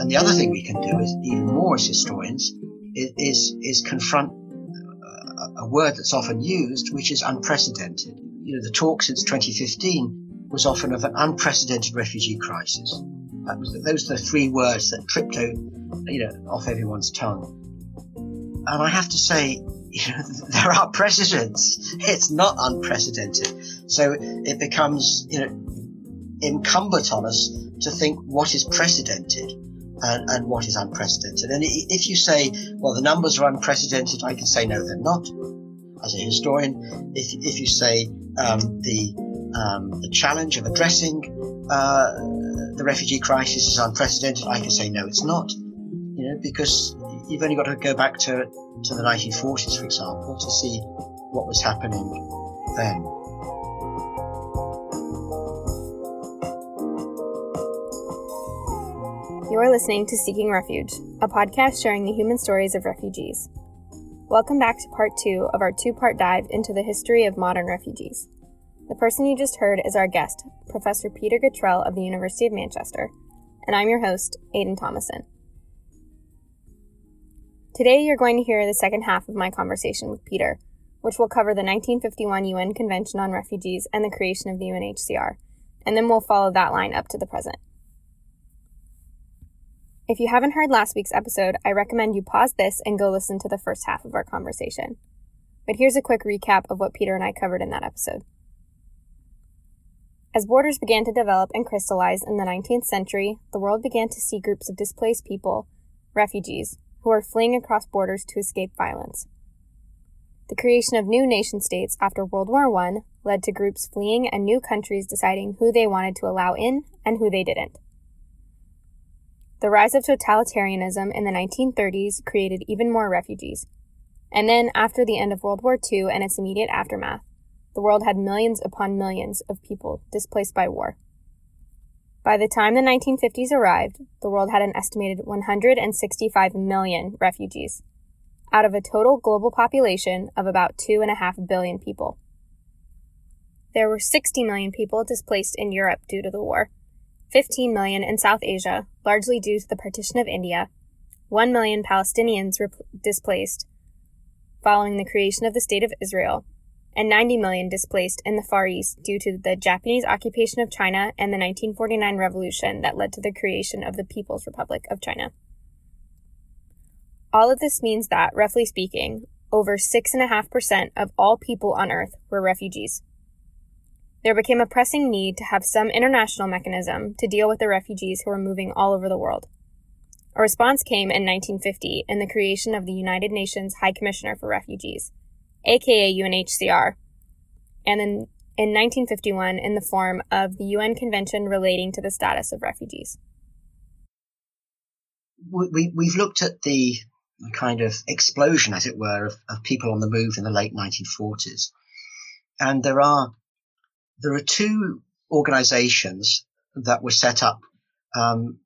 and the other thing we can do is even more as historians is is, is confront uh, a, a word that's often used, which is unprecedented. You know, the talk since 2015 was often of an unprecedented refugee crisis. Was, those are the three words that tripped out, you know, off everyone's tongue. And I have to say, you know, there are precedents. It's not unprecedented. So it becomes, you know, incumbent on us to think what is precedented and, and, what is unprecedented. And if you say, well, the numbers are unprecedented, I can say, no, they're not. As a historian, if, if you say um, the, um, the challenge of addressing uh, the refugee crisis is unprecedented, I can say, no, it's not. You know, because you've only got to go back to, to the 1940s, for example, to see what was happening then. You are listening to Seeking Refuge, a podcast sharing the human stories of refugees. Welcome back to part two of our two part dive into the history of modern refugees. The person you just heard is our guest, Professor Peter Gatrell of the University of Manchester, and I'm your host, Aidan Thomason. Today, you're going to hear the second half of my conversation with Peter, which will cover the 1951 UN Convention on Refugees and the creation of the UNHCR, and then we'll follow that line up to the present. If you haven't heard last week's episode, I recommend you pause this and go listen to the first half of our conversation. But here's a quick recap of what Peter and I covered in that episode. As borders began to develop and crystallize in the 19th century, the world began to see groups of displaced people, refugees, who are fleeing across borders to escape violence. The creation of new nation states after World War I led to groups fleeing and new countries deciding who they wanted to allow in and who they didn't. The rise of totalitarianism in the 1930s created even more refugees. And then, after the end of World War II and its immediate aftermath, the world had millions upon millions of people displaced by war. By the time the 1950s arrived, the world had an estimated 165 million refugees, out of a total global population of about 2.5 billion people. There were 60 million people displaced in Europe due to the war, 15 million in South Asia, largely due to the partition of India, 1 million Palestinians rep- displaced following the creation of the State of Israel, and 90 million displaced in the Far East due to the Japanese occupation of China and the 1949 revolution that led to the creation of the People's Republic of China. All of this means that, roughly speaking, over 6.5% of all people on Earth were refugees. There became a pressing need to have some international mechanism to deal with the refugees who were moving all over the world. A response came in 1950 in the creation of the United Nations High Commissioner for Refugees, aka UNHCR, and in, in 1951 in the form of the UN Convention relating to the status of refugees. We, we've looked at the kind of explosion, as it were, of, of people on the move in the late 1940s. And there are, there are two organizations that were set up um,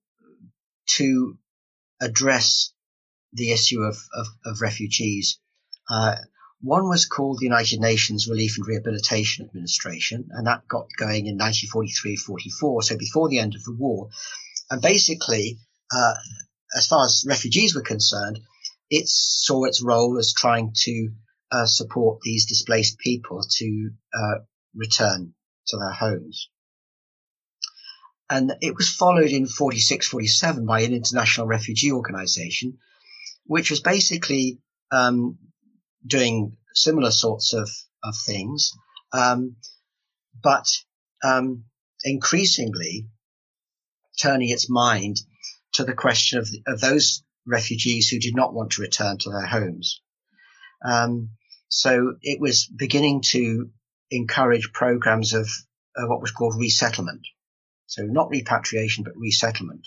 to address the issue of, of, of refugees. Uh, one was called the United Nations Relief and Rehabilitation Administration, and that got going in 1943-44, so before the end of the war. And basically, uh, as far as refugees were concerned, it saw its role as trying to uh, support these displaced people to uh, return to their homes. And it was followed in 46, 47 by an international refugee organization, which was basically um, doing similar sorts of, of things, um, but um, increasingly turning its mind to the question of, of those refugees who did not want to return to their homes. Um, so it was beginning to encourage programs of, what was called resettlement. So not repatriation, but resettlement.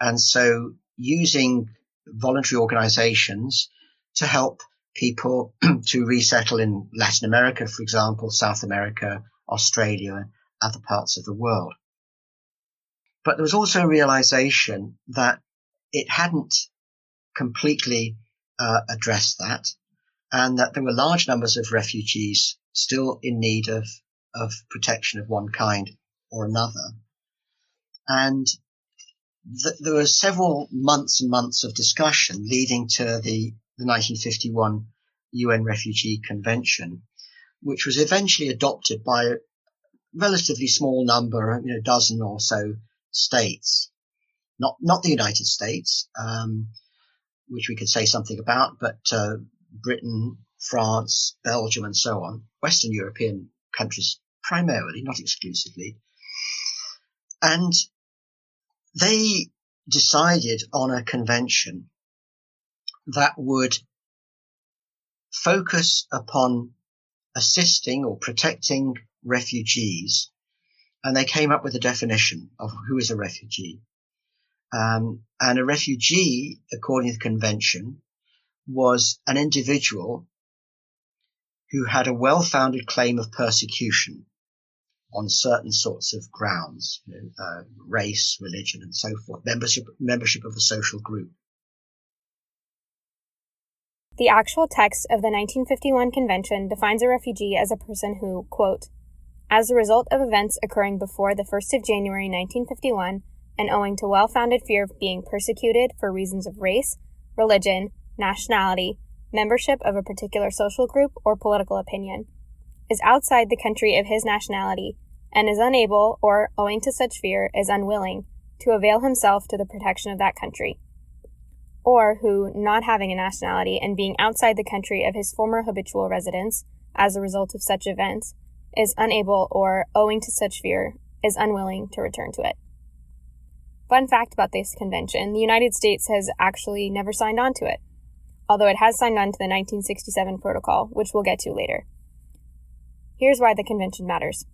And so using voluntary organizations to help people to resettle in Latin America, for example, South America, Australia, and other parts of the world. But there was also a realization that it hadn't completely uh, addressed that and that there were large numbers of refugees still in need of, of protection of one kind or another. And th- there were several months and months of discussion leading to the, the 1951 UN Refugee Convention, which was eventually adopted by a relatively small number, you know, dozen or so states, not not the United States, um, which we could say something about, but uh, Britain, France, Belgium, and so on, Western European countries primarily, not exclusively, and they decided on a convention that would focus upon assisting or protecting refugees. And they came up with a definition of who is a refugee. Um, and a refugee, according to the convention, was an individual who had a well-founded claim of persecution on certain sorts of grounds, you know, uh, race, religion, and so forth, membership, membership of a social group. The actual text of the 1951 convention defines a refugee as a person who, quote, as a result of events occurring before the 1st of January 1951 and owing to well-founded fear of being persecuted for reasons of race, religion, nationality, membership of a particular social group, or political opinion, is outside the country of his nationality and is unable, or owing to such fear, is unwilling to avail himself to the protection of that country or who, not having a nationality and being outside the country of his former habitual residence as a result of such events, is unable or, owing to such fear, is unwilling to return to it. Fun fact about this convention the United States has actually never signed on to it, although it has signed on to the 1967 protocol, which we'll get to later. Here's why the convention matters.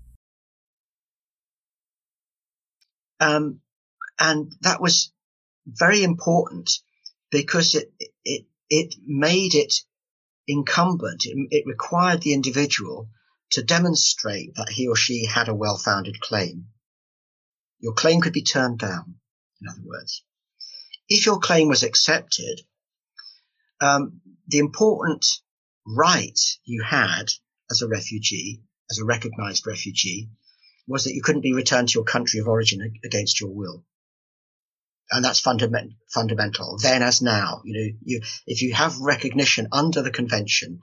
Um, and that was very important because it, it, it made it incumbent. It, it required the individual to demonstrate that he or she had a well-founded claim. Your claim could be turned down, in other words. If your claim was accepted, um, the important right you had as a refugee, as a recognized refugee, was that you couldn't be returned to your country of origin against your will and that's fundament, fundamental. Then as now, you know, you, if you have recognition under the convention,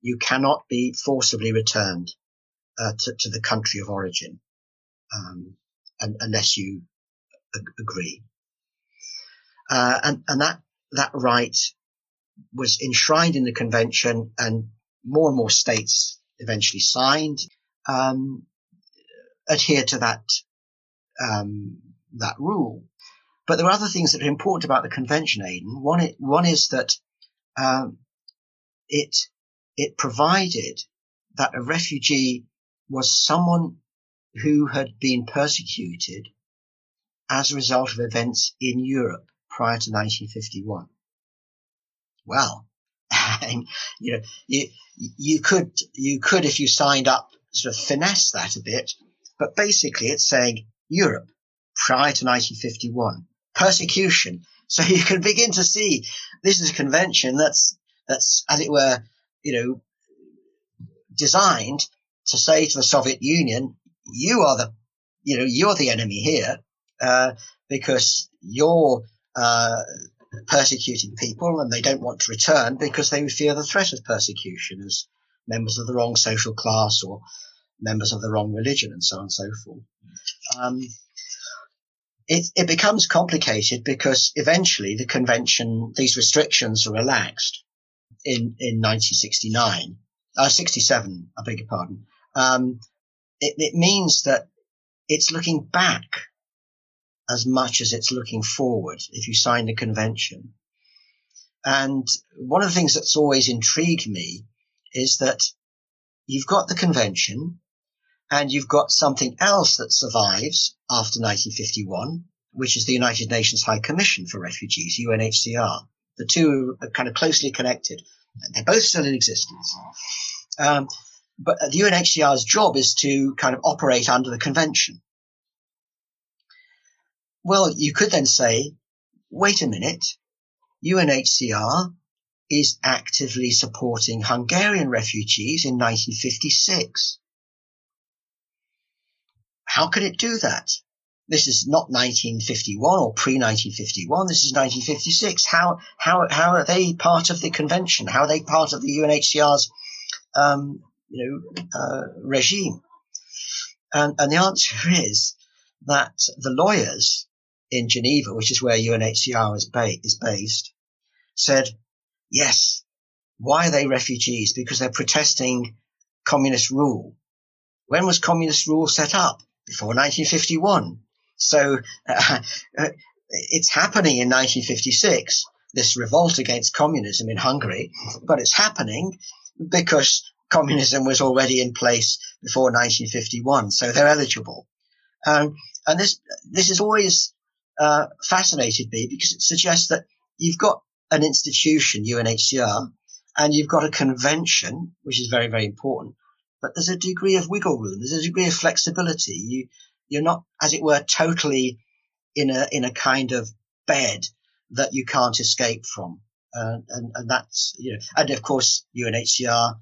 you cannot be forcibly returned uh, to, to, the country of origin um, and, unless you ag- agree. Uh, and, and that that right was enshrined in the convention, and more and more states eventually signed, um, adhere to that um, that rule. But there are other things that are important about the convention, Aidan. One, one is that um, it it provided that a refugee was someone who had been persecuted as a result of events in Europe prior to 1951. Well, you know, you you could you could if you signed up sort of finesse that a bit, but basically it's saying Europe prior to 1951 persecution. So you can begin to see this is a convention that's that's as it were, you know, designed to say to the Soviet Union, you are the, you know, you're the enemy here uh, because you're uh, persecuting people and they don't want to return because they fear the threat of persecution as members of the wrong social class or members of the wrong religion and so on and so forth. Um, it, it becomes complicated because eventually the convention, these restrictions are relaxed in, in 1969, uh, 67, I beg your pardon. Um, it, it means that it's looking back as much as it's looking forward if you sign the convention. And one of the things that's always intrigued me is that you've got the convention, and you've got something else that survives after 1951, which is the United Nations High Commission for Refugees, UNHCR. The two are kind of closely connected. They're both still in existence. Um, but the UNHCR's job is to kind of operate under the convention. Well, you could then say, wait a minute, UNHCR is actively supporting Hungarian refugees in 1956. How can it do that? this is not 1951 or pre-1951. This is 1956. How how how are they part of the convention? How are they part of the UNHCR's um, you know uh, regime? And, and the answer is that the lawyers in Geneva, which is where UNHCR is, ba- is based, said, yes, why are they refugees? Because they're protesting communist rule. When was communist rule set up? Before 1951. So uh, it's happening in 1956, this revolt against communism in Hungary, but it's happening because communism was already in place before 1951, so they're eligible. Um, and this this has always uh, fascinated me because it suggests that you've got an institution, UNHCR, and you've got a convention, which is very very important. But there's a degree of wiggle room. There's a degree of flexibility. You you're not, as it were, totally in a in a kind of bed that you can't escape from. Uh, and, and that's you know, and of course UNHCR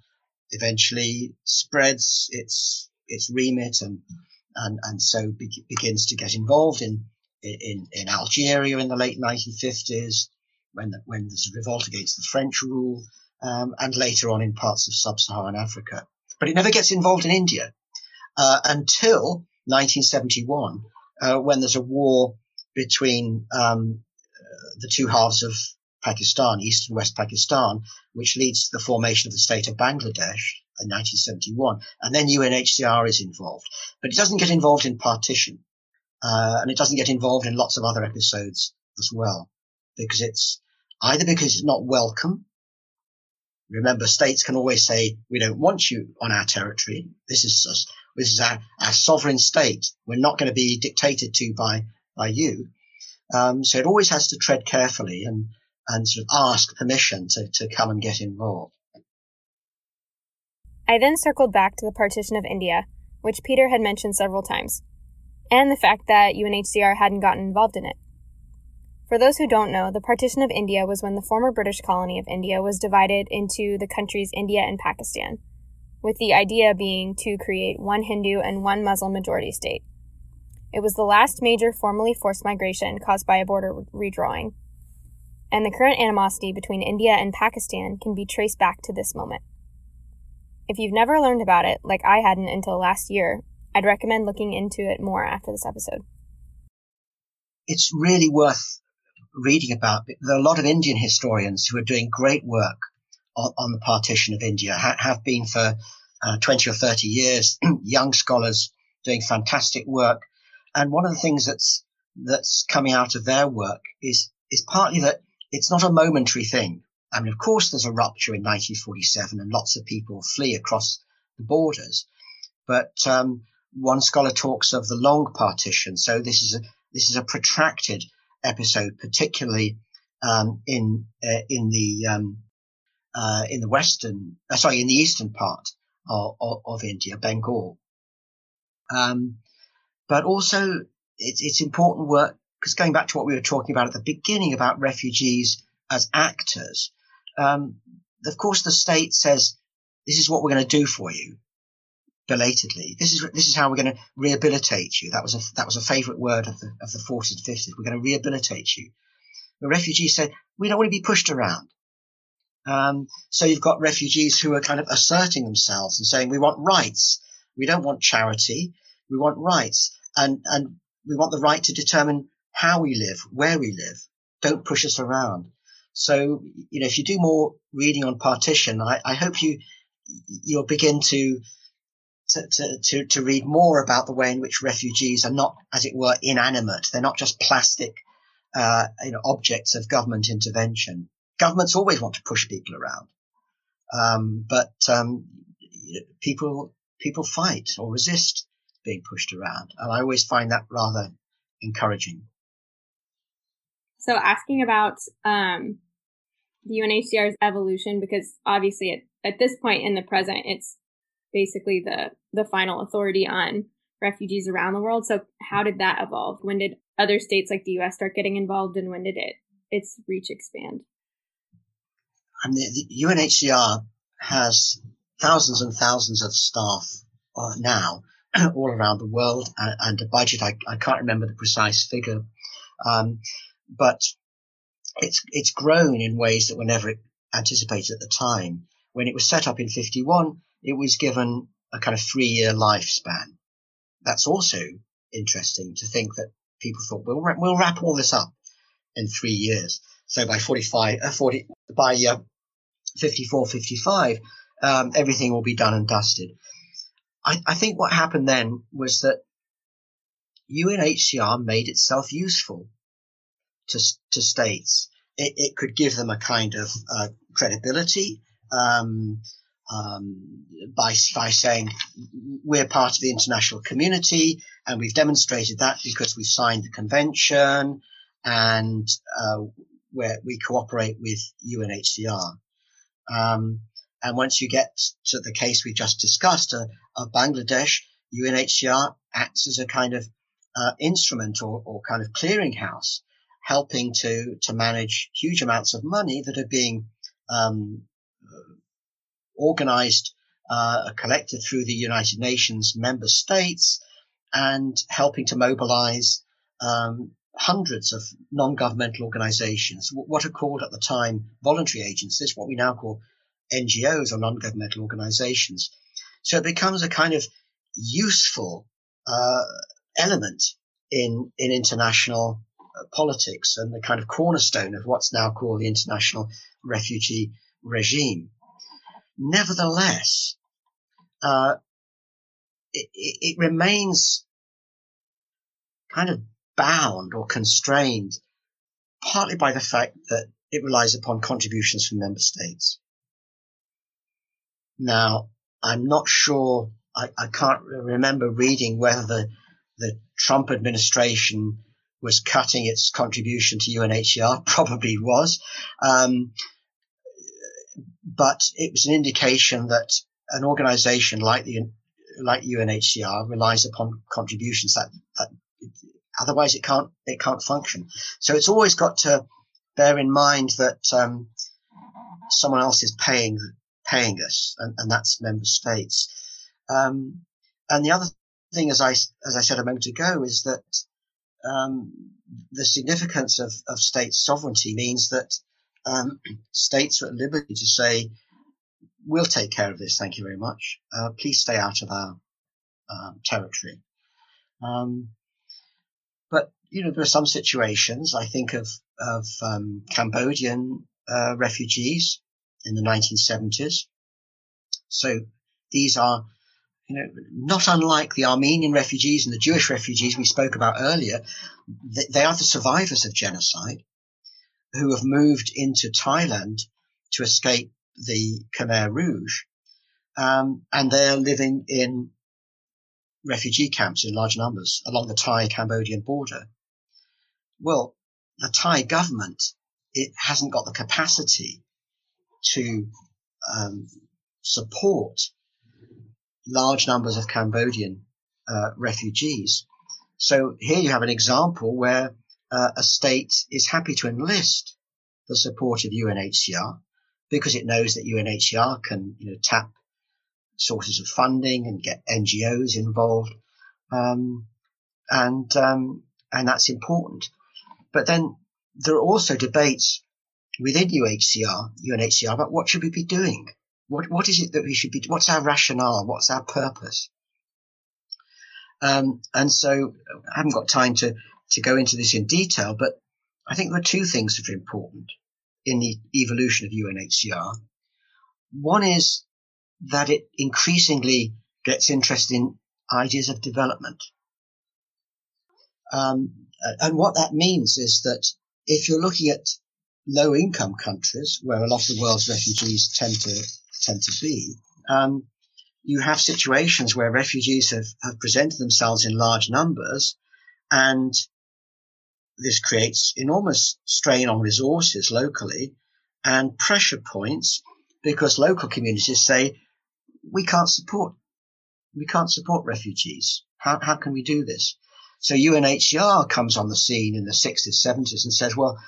eventually spreads its its remit and and and so be- begins to get involved in in in Algeria in the late 1950s when the, when there's a revolt against the French rule um, and later on in parts of sub-Saharan Africa. But it never gets involved in India uh, until 1971 uh, when there's a war between um, uh, the two halves of Pakistan, East and West Pakistan, which leads to the formation of the state of Bangladesh in 1971. And then UNHCR is involved. But it doesn't get involved in partition. Uh, and it doesn't get involved in lots of other episodes as well. Because it's either because it's not welcome. Remember, states can always say, we don't want you on our territory. This is us. This is our, our sovereign state. We're not going to be dictated to by, by you. Um, so it always has to tread carefully and, and sort of ask permission to, to come and get involved. I then circled back to the partition of India, which Peter had mentioned several times, and the fact that UNHCR hadn't gotten involved in it. For those who don't know, the partition of India was when the former British colony of India was divided into the countries India and Pakistan, with the idea being to create one Hindu and one Muslim majority state. It was the last major formally forced migration caused by a border redrawing, and the current animosity between India and Pakistan can be traced back to this moment. If you've never learned about it, like I hadn't until last year, I'd recommend looking into it more after this episode. It's really worth reading about. There are a lot of Indian historians who are doing great work on, on the partition of India, ha- have been for uh, 20 or 30 years, young scholars doing fantastic work. And one of the things that's, that's coming out of their work is, is partly that it's not a momentary thing. I mean, of course, there's a rupture in 1947 and lots of people flee across the borders. But um, one scholar talks of the long partition. So this is a, this is a protracted episode, particularly um, in uh, in the um, uh, in the western, uh, sorry, in the eastern part of, of, India, Bengal. Um, but also, it's, it's important work because going back to what we were talking about at the beginning about refugees as actors, um, of course, the state says, this is what we're going to do for you belatedly. This is, this is how we're going to rehabilitate you. That was a, that was a favorite word of the, of the 40s and 50s. We're going to rehabilitate you. The refugees said, we don't want to be pushed around. Um, so you've got refugees who are kind of asserting themselves and saying, we want rights. We don't want charity. We want rights. And, and we want the right to determine how we live, where we live. Don't push us around. So, you know, if you do more reading on partition, I, I hope you, you'll begin to, to, to, to, to read more about the way in which refugees are not, as it were, inanimate. They're not just plastic, uh, you know, objects of government intervention. Governments always want to push people around. Um, but, um, people, people fight or resist being pushed around. And I always find that rather encouraging. So asking about um, the UNHCR's evolution, because obviously at, at this point in the present, it's basically the the final authority on refugees around the world. So how did that evolve? When did other states like the U.S. start getting involved, and when did it its reach expand? And the, the UNHCR has thousands and thousands of staff uh, now, all around the world and, and a budget. I, I, can't remember the precise figure, um, but it's it's grown in ways that were never anticipated at the time. When it was set up in 51, it was given a kind of three year lifespan. That's also interesting to think that people thought we'll we'll wrap all this up in three years. So by 45, uh, 40, by uh, 54, 55, um, everything will be done and dusted. I, I think what happened then was that UNHCR made itself useful to, to states. It, it could give them a kind of uh, credibility um, um, by, by saying we're part of the international community and we've demonstrated that because we've signed the convention and uh, where we cooperate with UNHCR. Um, and once you get to the case we just discussed uh, of Bangladesh, UNHCR acts as a kind of uh, instrument or, or, kind of clearinghouse, helping to to manage huge amounts of money that are being um, organized, uh, collected through the United Nations member states, and helping to mobilize um, hundreds of non-governmental organizations, what are called at the time voluntary agencies, what we now call NGOs or non-governmental organizations. So it becomes a kind of useful uh, element in in international uh, politics and the kind of cornerstone of what's now called the international refugee regime. Nevertheless, uh, it, it, remains kind of bound or constrained partly by the fact that it relies upon contributions from member states. Now, I'm not sure, I, I can't remember reading whether the, the Trump administration was cutting its contribution to UNHCR, probably was. Um, but it was an indication that an organization like the like UNHCR relies upon contributions that, that otherwise it can't it can't function. So it's always got to bear in mind that um, someone else is paying paying us, and, and that's member states. Um, and the other thing, as I as I said a moment ago, is that um, the significance of, of state sovereignty means that um, states are at liberty to say, "We'll take care of this. Thank you very much. Uh, please stay out of our um, territory." Um, but you know, there are some situations. I think of of um, Cambodian uh, refugees in the 1970s. So these are, you know, not unlike the Armenian refugees and the Jewish refugees we spoke about earlier. They are the survivors of genocide who have moved into Thailand to escape the Khmer Rouge. Um, and they're living in refugee camps in large numbers along the Thai-Cambodian border. Well, the Thai government, it hasn't got the capacity to um, support large numbers of Cambodian uh, refugees. So here you have an example where uh, a state is happy to enlist the support of UNHCR because it knows that UNHCR can you know, tap sources of funding and get NGOs involved, um, and um, and that's important. But then there are also debates within UNHCR, UNHCR about what should we be doing? What, what is it that we should be, what's our rationale? What's our purpose? Um, and so I haven't got time to, to go into this in detail, but I think there are two things that are important in the evolution of UNHCR. One is that it increasingly gets interested in ideas of development. Um, and what that means is that if you're looking at low income countries where a lot of the world's refugees tend to tend to be, um, you have situations where refugees have, have presented themselves in large numbers and this creates enormous strain on resources locally and pressure points because local communities say we can't support we can't support refugees. How, how can we do this? So UNHCR comes on the scene in the 60s, 70s and says, well,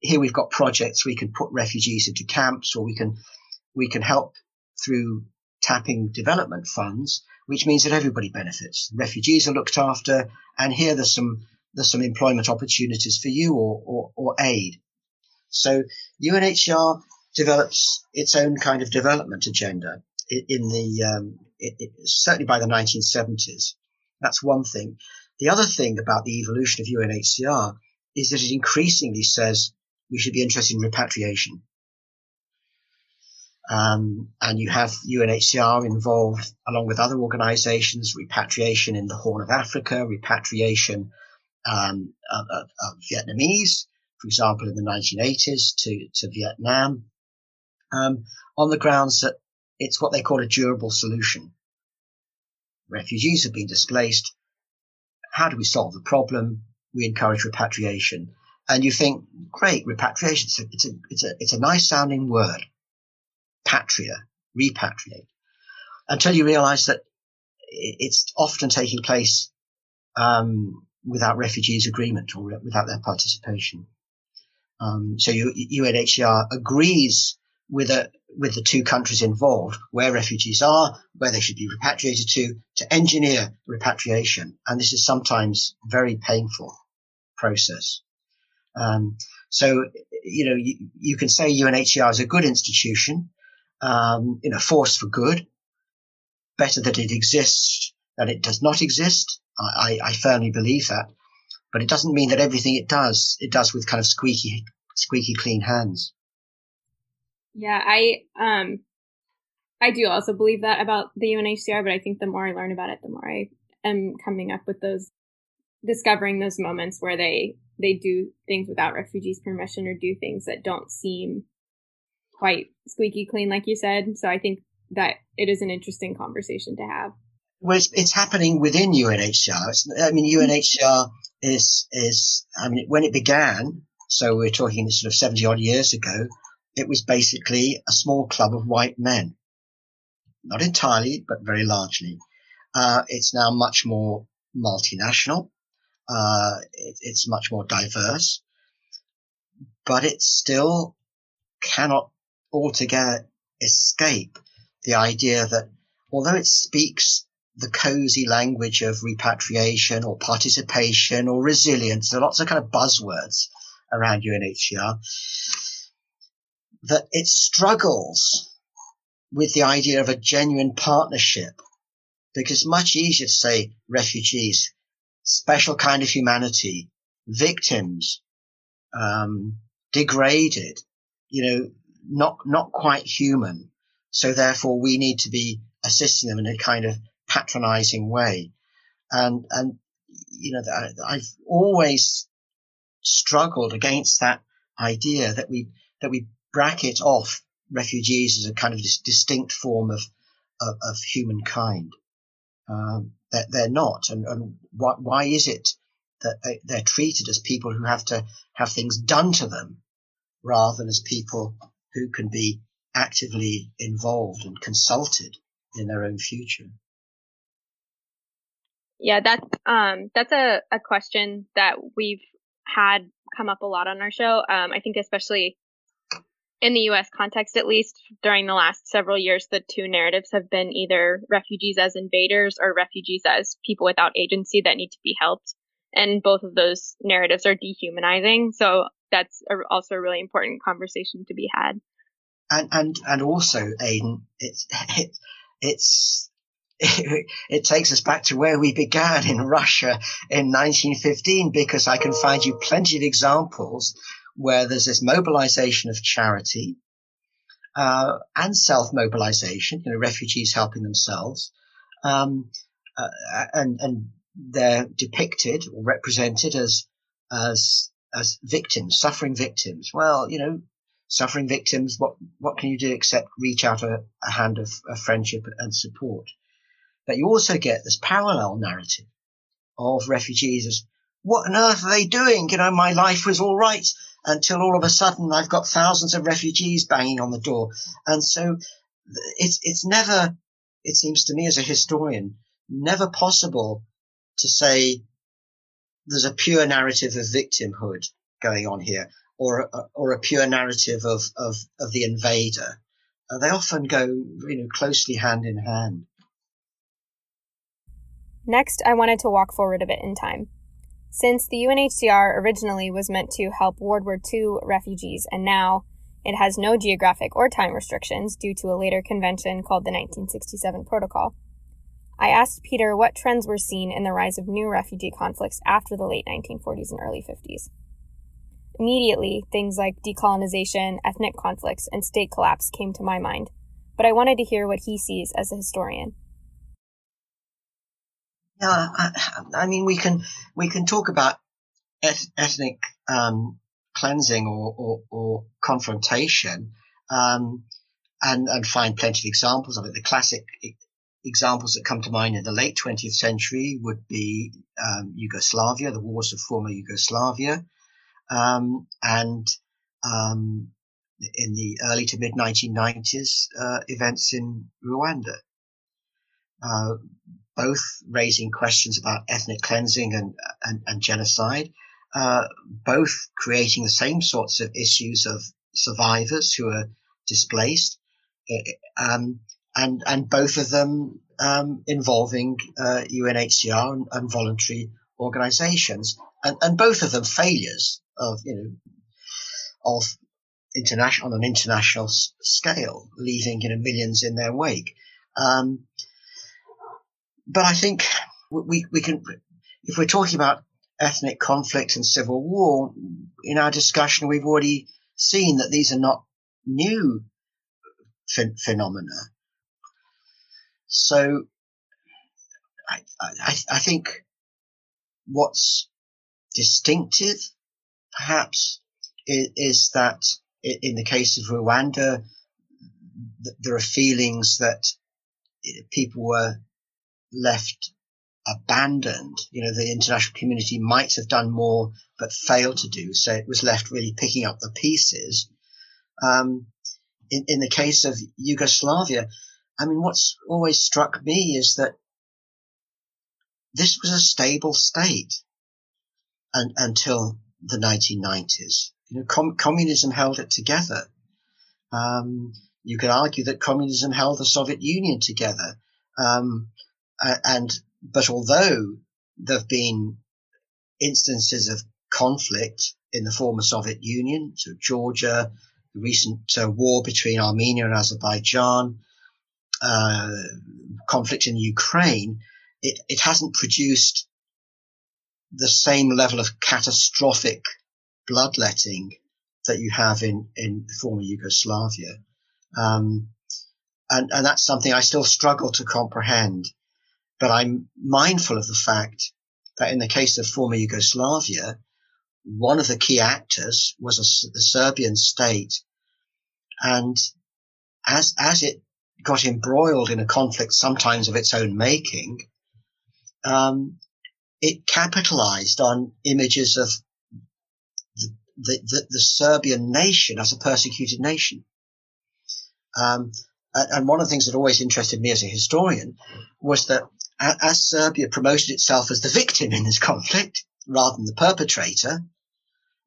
here we've got projects we can put refugees into camps or we can we can help through tapping development funds, which means that everybody benefits. Refugees are looked after, and here there's some there's some employment opportunities for you or, or, or aid. So UNHCR develops its own kind of development agenda in the um, it, it, certainly by the 1970s. That's one thing. The other thing about the evolution of UNHCR is that it increasingly says we should be interested in repatriation. Um, and you have UNHCR involved along with other organizations, repatriation in the Horn of Africa, repatriation um, of, of, of, Vietnamese, for example, in the 1980s to, to Vietnam, um, on the grounds that it's what they call a durable solution. Refugees have been displaced. How do we solve the problem? We encourage repatriation. And you think, great, repatriation, it's a, it's a, it's a, it's a nice sounding word. Patria, repatriate. Until you realize that it's often taking place um, without refugees' agreement or without their participation. Um, so UNHCR agrees with a, with the two countries involved, where refugees are, where they should be repatriated to, to engineer repatriation. And this is sometimes a very painful process. Um, so, you know, you, you, can say UNHCR is a good institution, um, you know, force for good. Better that it exists than it does not exist. I, I, firmly believe that. But it doesn't mean that everything it does, it does with kind of squeaky, squeaky clean hands. Yeah, I um I do also believe that about the UNHCR, but I think the more I learn about it, the more I am coming up with those discovering those moments where they they do things without refugees' permission or do things that don't seem quite squeaky clean, like you said. So I think that it is an interesting conversation to have. Well, it's, it's happening within UNHCR. It's, I mean, UNHCR is is I mean, when it began, so we're talking sort of seventy odd years ago it was basically a small club of white men. Not entirely, but very largely. Uh, it's now much more multinational. Uh, it, it's much more diverse, but it still cannot altogether escape the idea that although it speaks the cozy language of repatriation or participation or resilience, there are lots of kind of buzzwords around UNHCR that it struggles with the idea of a genuine partnership because it's much easier to say refugees, special kind of humanity, victims, um, degraded, you know, not, not quite human. So therefore we need to be assisting them in a kind of patronizing way. And, and, you know, I've always struggled against that idea that we, that we bracket off refugees as a kind of distinct form of of, of humankind. Um, they're, they're, not, and, and why, why, is it that they, they're treated as people who have to have things done to them, rather than as people who can be actively involved and consulted in their own future? Yeah, that's um, that's a, a question that we've had come up a lot on our show. Um, I think especially in the US context, at least during the last several years, the two narratives have been either refugees as invaders or refugees as people without agency that need to be helped. And both of those narratives are dehumanizing. So that's a, also a really important conversation to be had. And, and, and also, Aidan, it's, it, it's, it, it takes us back to where we began in Russia in 1915 because I can find you plenty of examples where there's this mobilization of charity uh, and self-mobilization, you know, refugees helping themselves, um, uh, and and they're depicted or represented as as as victims, suffering victims. Well, you know, suffering victims. What what can you do except reach out a, a hand of, of friendship and support? But you also get this parallel narrative of refugees as what on earth are they doing? You know, my life was all right until all of a sudden I've got thousands of refugees banging on the door. And so it's, it's never, it seems to me as a historian, never possible to say there's a pure narrative of victimhood going on here or, or a pure narrative of, of, of the invader. uh, they often go, you know, closely hand in hand. Next, I wanted to walk forward a bit in time. Since the UNHCR originally was meant to help World War II refugees, and now it has no geographic or time restrictions due to a later convention called the 1967 Protocol. I asked Peter what trends were seen in the rise of new refugee conflicts after the late 1940s and early 50s. Immediately, things like decolonization, ethnic conflicts, and state collapse came to my mind, but I wanted to hear what he sees as a historian. Yeah, I, I mean, we can we can talk about eth- ethnic um, cleansing or, or, or confrontation, um, and and find plenty of examples of it. The classic examples that come to mind in the late 20th century would be um, Yugoslavia, the wars of former Yugoslavia, um, and um, in the early to mid 1990s, uh, events in Rwanda. Uh, both raising questions about ethnic cleansing and, and, and genocide, uh, both creating the same sorts of issues of survivors who are displaced, um, and and both of them um, involving uh, UNHCR and, and, voluntary organisations, and, and both of them failures of you know of international on an international scale, leaving you know millions in their wake. Um, but I think we we can if we're talking about ethnic conflict and civil war in our discussion, we've already seen that these are not new ph- phenomena. So I, I, I think what's distinctive, perhaps, is, is, that in the case of Rwanda, there are feelings that people were left abandoned. You know, the international community might have done more, but failed to do so. It was left really picking up the pieces. Um, in, in the case of Yugoslavia, I mean, what's always struck me is that this was a stable state and, until the 1990s. You know, com- communism held it together. Um, you could argue that communism held the Soviet Union together. Um, and, but although there have been instances of conflict in the former Soviet Union, so Georgia, the recent uh, war between Armenia and Azerbaijan, uh, conflict in Ukraine, it, it hasn't produced the same level of catastrophic bloodletting that you have in, in former Yugoslavia. Um, and, and that's something I still struggle to comprehend. But I'm mindful of the fact that in the case of former Yugoslavia, one of the key actors was a, the Serbian state. And as, as it got embroiled in a conflict sometimes of its own making, um, it capitalized on images of the, the, the, Serbian nation as a persecuted nation. Um, and one of the things that always interested me as a historian was that as Serbia promoted itself as the victim in this conflict rather than the perpetrator,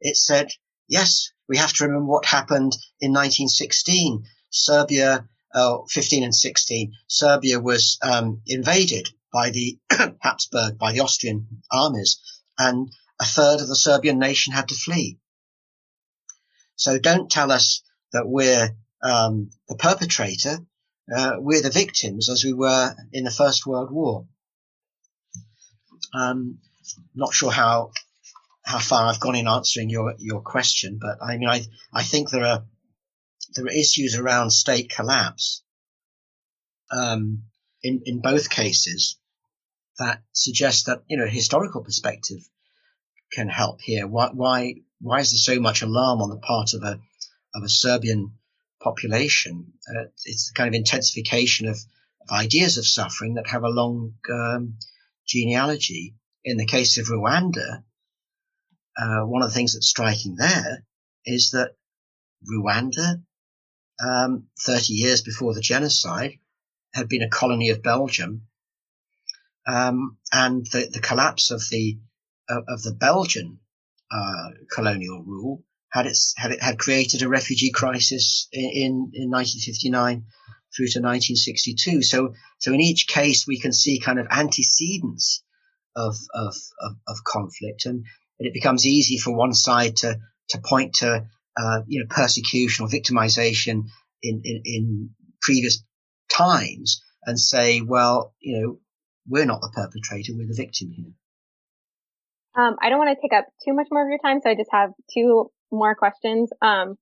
it said, yes, we have to remember what happened in 1916. Serbia uh, 15 and 16, Serbia was um, invaded by the Habsburg, by the Austrian armies, and a third of the Serbian nation had to flee. So don't tell us that we're um, the perpetrator. Uh, we're the victims, as we were in the First World War. Um, not sure how how far I've gone in answering your your question, but I mean, I I think there are there are issues around state collapse um, in in both cases that suggest that you know historical perspective can help here. Why why why is there so much alarm on the part of a of a Serbian population? Uh, it's the kind of intensification of, ideas of suffering that have a long um, genealogy. In the case of Rwanda, uh, one of the things that's striking there is that Rwanda um, 30 years before the genocide, had been a colony of Belgium. Um, and the, the, collapse of the of the Belgian uh, colonial rule had its had it had created a refugee crisis in, in, in 1959 through to 1962. So so in each case we can see kind of antecedents of of of, of conflict, and, and, it becomes easy for one side to to point to uh, you know persecution or victimization in, in in previous times and say, well, you know, we're not the perpetrator, we're the victim here. Um, I don't want to take up too much more of your time, so I just have two more questions. Um,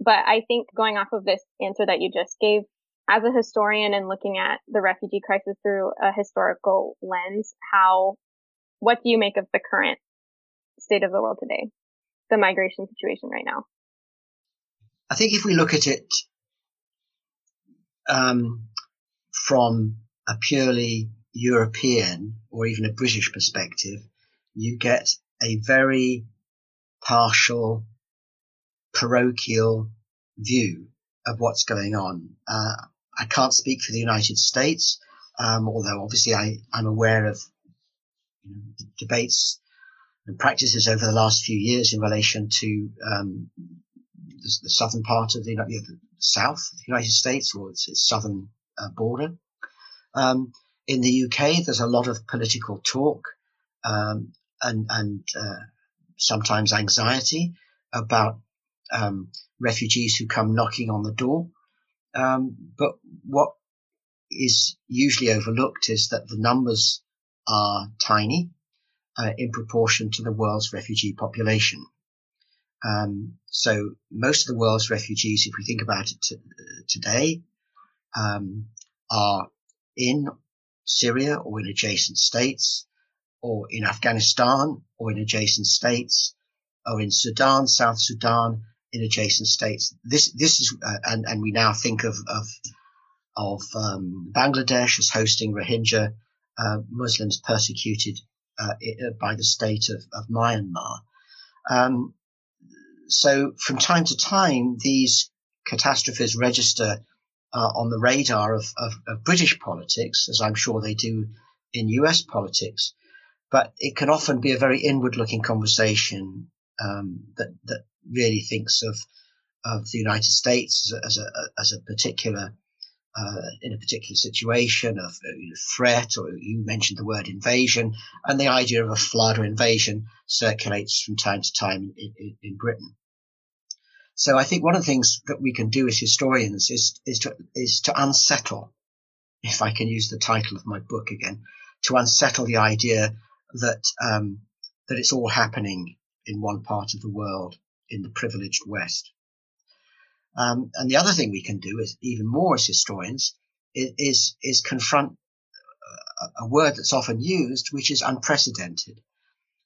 but I think going off of this answer that you just gave, as a historian and looking at the refugee crisis through a historical lens, how, what do you make of the current state of the world today? The migration situation right now? I think if we look at it, um, from a purely European or even a British perspective, you get a very partial, parochial view of what's going on. Uh, I can't speak for the United States, um, although obviously I, am aware of you know, debates and practices over the last few years in relation to um, the, the, southern part of the, the, south of the United States or its, its southern uh, border. Um, in the UK, there's a lot of political talk um, and, and uh, sometimes anxiety about um, refugees who come knocking on the door. Um, but what is usually overlooked is that the numbers are tiny uh, in proportion to the world's refugee population. Um, so most of the world's refugees, if we think about it t- today, um, are in Syria or in adjacent states or in Afghanistan or in adjacent states or in Sudan, South Sudan, in adjacent states. This, this is, uh, and, and we now think of, of, of, um, Bangladesh as hosting Rohingya, uh, Muslims persecuted, uh, by the state of, of Myanmar. Um, so from time to time, these catastrophes register uh, on the radar of, of, of, British politics, as I'm sure they do in US politics. But it can often be a very inward looking conversation um, that, that really thinks of, of the United States as a, as a, as a particular uh, in a particular situation of uh, threat, or you mentioned the word invasion, and the idea of a flood or invasion circulates from time to time in, in, in Britain. So I think one of the things that we can do as historians is, is to, is to unsettle, if I can use the title of my book again, to unsettle the idea that, um, that it's all happening in one part of the world in the privileged West. Um, and the other thing we can do is even more as historians is, is, is confront a, a word that's often used, which is unprecedented.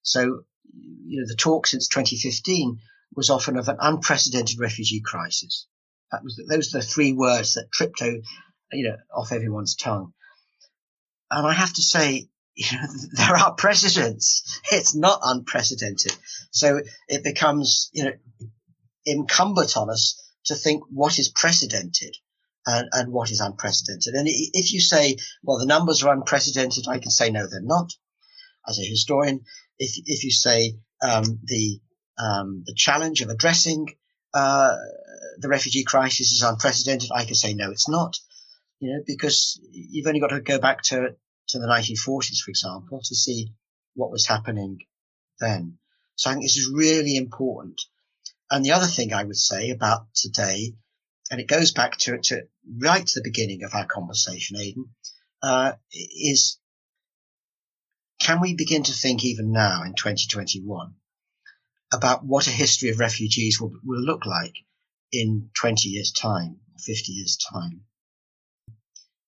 So, you know, the talk since 2015 was often of an unprecedented refugee crisis. That was those are the three words that tripped you know, off everyone's tongue. And I have to say, you know, there are precedents. It's not unprecedented. So it becomes, you know, incumbent on us to think what is precedented and, and what is unprecedented. And if you say, well, the numbers are unprecedented, I can say, no, they're not. As a historian, if, if you say, um, the um, the challenge of addressing uh, the refugee crisis is unprecedented. I can say no, it's not. You know, because you've only got to go back to to the 1940s, for example, to see what was happening then. So I think this is really important. And the other thing I would say about today, and it goes back to, to right to the beginning of our conversation, Aidan, uh, is can we begin to think even now in 2021 about what a history of refugees will, will look like in 20 years time, 50 years time.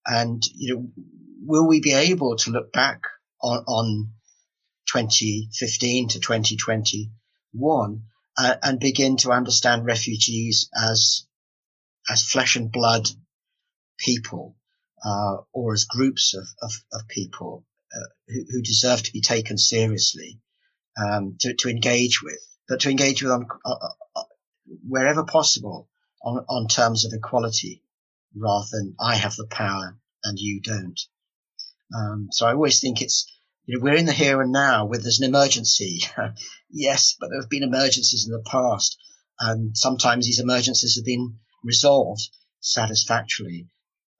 And, you know, will we be able to look back on, on 2015 to 2021 uh, and begin to understand refugees as, as flesh and blood people, uh, or as groups of, of, of people uh, who, who, deserve to be taken seriously, um, to, to engage with but to engage with them uh, uh, uh, wherever possible on, on terms of equality rather than I have the power and you don't. Um, so I always think it's, you know, we're in the here and now where there's an emergency. yes, but there have been emergencies in the past. And sometimes these emergencies have been resolved satisfactorily.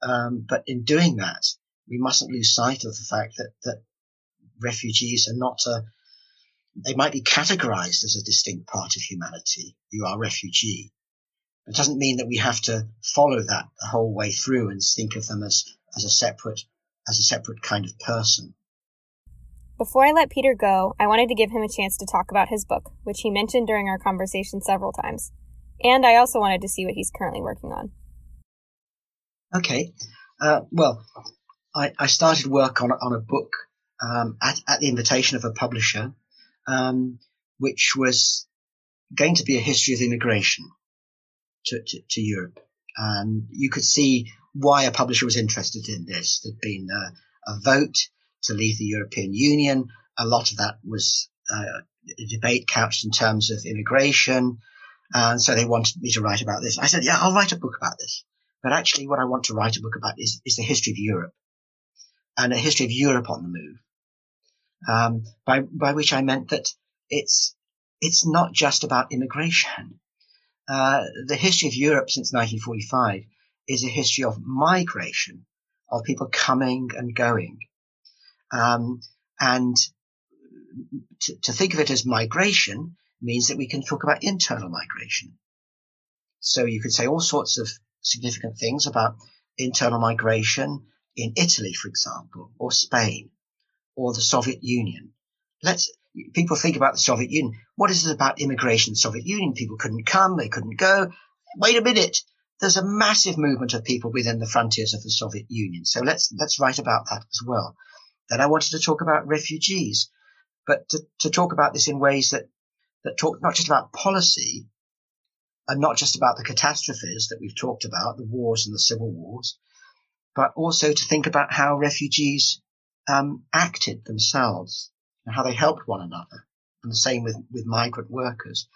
Um, but in doing that, we mustn't lose sight of the fact that, that refugees are not a, they might be categorized as a distinct part of humanity. You are refugee. It doesn't mean that we have to follow that the whole way through and think of them as, as a separate, as a separate kind of person. Before I let Peter go, I wanted to give him a chance to talk about his book, which he mentioned during our conversation several times. And I also wanted to see what he's currently working on. Okay. Uh, well, I, I, started work on, on a book um, at, at, the invitation of a publisher, um, which was going to be a history of immigration to, to, to, Europe. And you could see why a publisher was interested in this. There'd been a, a vote to leave the European Union. A lot of that was uh, a debate couched in terms of immigration. And so they wanted me to write about this. I said, yeah, I'll write a book about this. But actually what I want to write a book about is, is the history of Europe and a history of Europe on the move. Um, by, by which I meant that it's, it's not just about immigration. Uh, the history of Europe since 1945 is a history of migration, of people coming and going. Um, and to, to think of it as migration means that we can talk about internal migration. So you could say all sorts of significant things about internal migration in Italy, for example, or Spain, or the Soviet Union. Let's people think about the Soviet Union. What is it about immigration the Soviet Union? People couldn't come, they couldn't go. Wait a minute. There's a massive movement of people within the frontiers of the Soviet Union. So let's let's write about that as well. Then I wanted to talk about refugees, but to, to talk about this in ways that that talk not just about policy and not just about the catastrophes that we've talked about, the wars and the civil wars, but also to think about how refugees um, acted themselves and how they helped one another, and the same with, with migrant workers.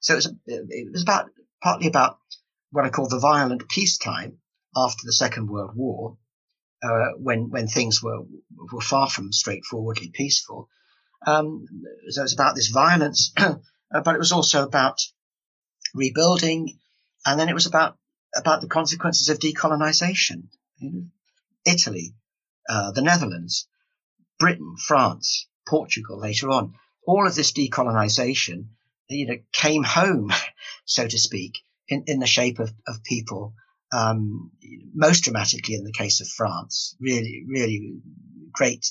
So it was, it was about partly about what I call the violent peacetime after the Second World War, uh, when when things were were far from straightforwardly peaceful. Um, so it's about this violence, but it was also about rebuilding, and then it was about about the consequences of decolonization. Italy, uh, the Netherlands, Britain, France, Portugal later on. All of this decolonization, you know, came home, so to speak, in, in the shape of, of people. Um, most dramatically in the case of France, really, really great,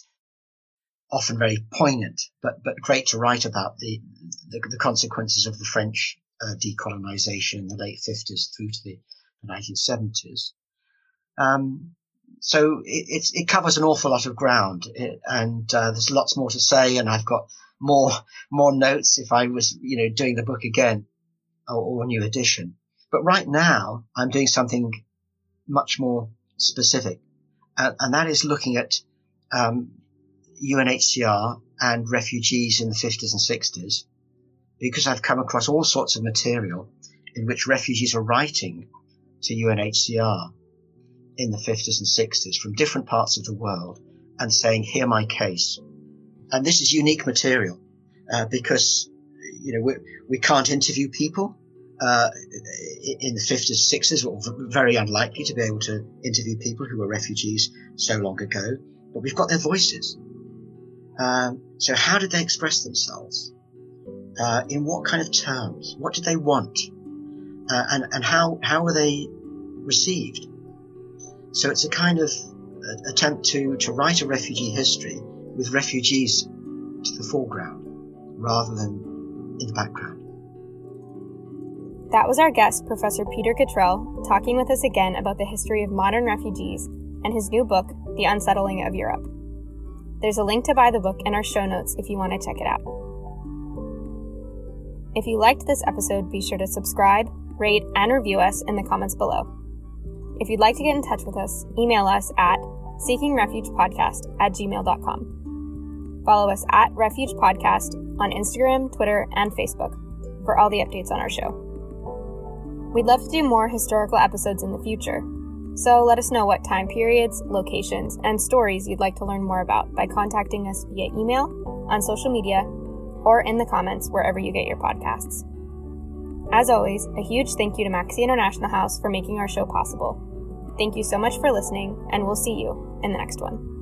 often very poignant, but, but great to write about the, the, the consequences of the French uh, decolonization in the late 50s through to the, the 1970s. Um, so it, it, covers an awful lot of ground, it, and uh, there's lots more to say. And I've got more more notes if I was, you know, doing the book again or, or a new edition. But right now, I'm doing something much more specific, and, and that is looking at um, UNHCR and refugees in the 50s and 60s, because I've come across all sorts of material in which refugees are writing to UNHCR in the 50s and 60s from different parts of the world and saying, hear my case. And this is unique material uh, because, you know, we, we can't interview people. Uh, in the 50s, 60s, we're very unlikely to be able to interview people who were refugees so long ago, but we've got their voices. Um, so how did they express themselves? Uh, in what kind of terms? What did they want? Uh, and, and how, how were they received? So it's a kind of uh, attempt to, to write a refugee history with refugees to the foreground rather than in the background. That was our guest, Professor Peter Gatrell, talking with us again about the history of modern refugees and his new book, The Unsettling of Europe. There's a link to buy the book in our show notes if you want to check it out. If you liked this episode, be sure to subscribe, rate, and review us in the comments below. If you'd like to get in touch with us, email us at seekingrefugepodcast at gmail.com. Follow us at Refuge Podcast on Instagram, Twitter, and Facebook for all the updates on our show. We'd love to do more historical episodes in the future, so let us know what time periods, locations, and stories you'd like to learn more about by contacting us via email, on social media, or in the comments wherever you get your podcasts. As always, a huge thank you to Maxi International House for making our show possible. Thank you so much for listening, and we'll see you in the next one.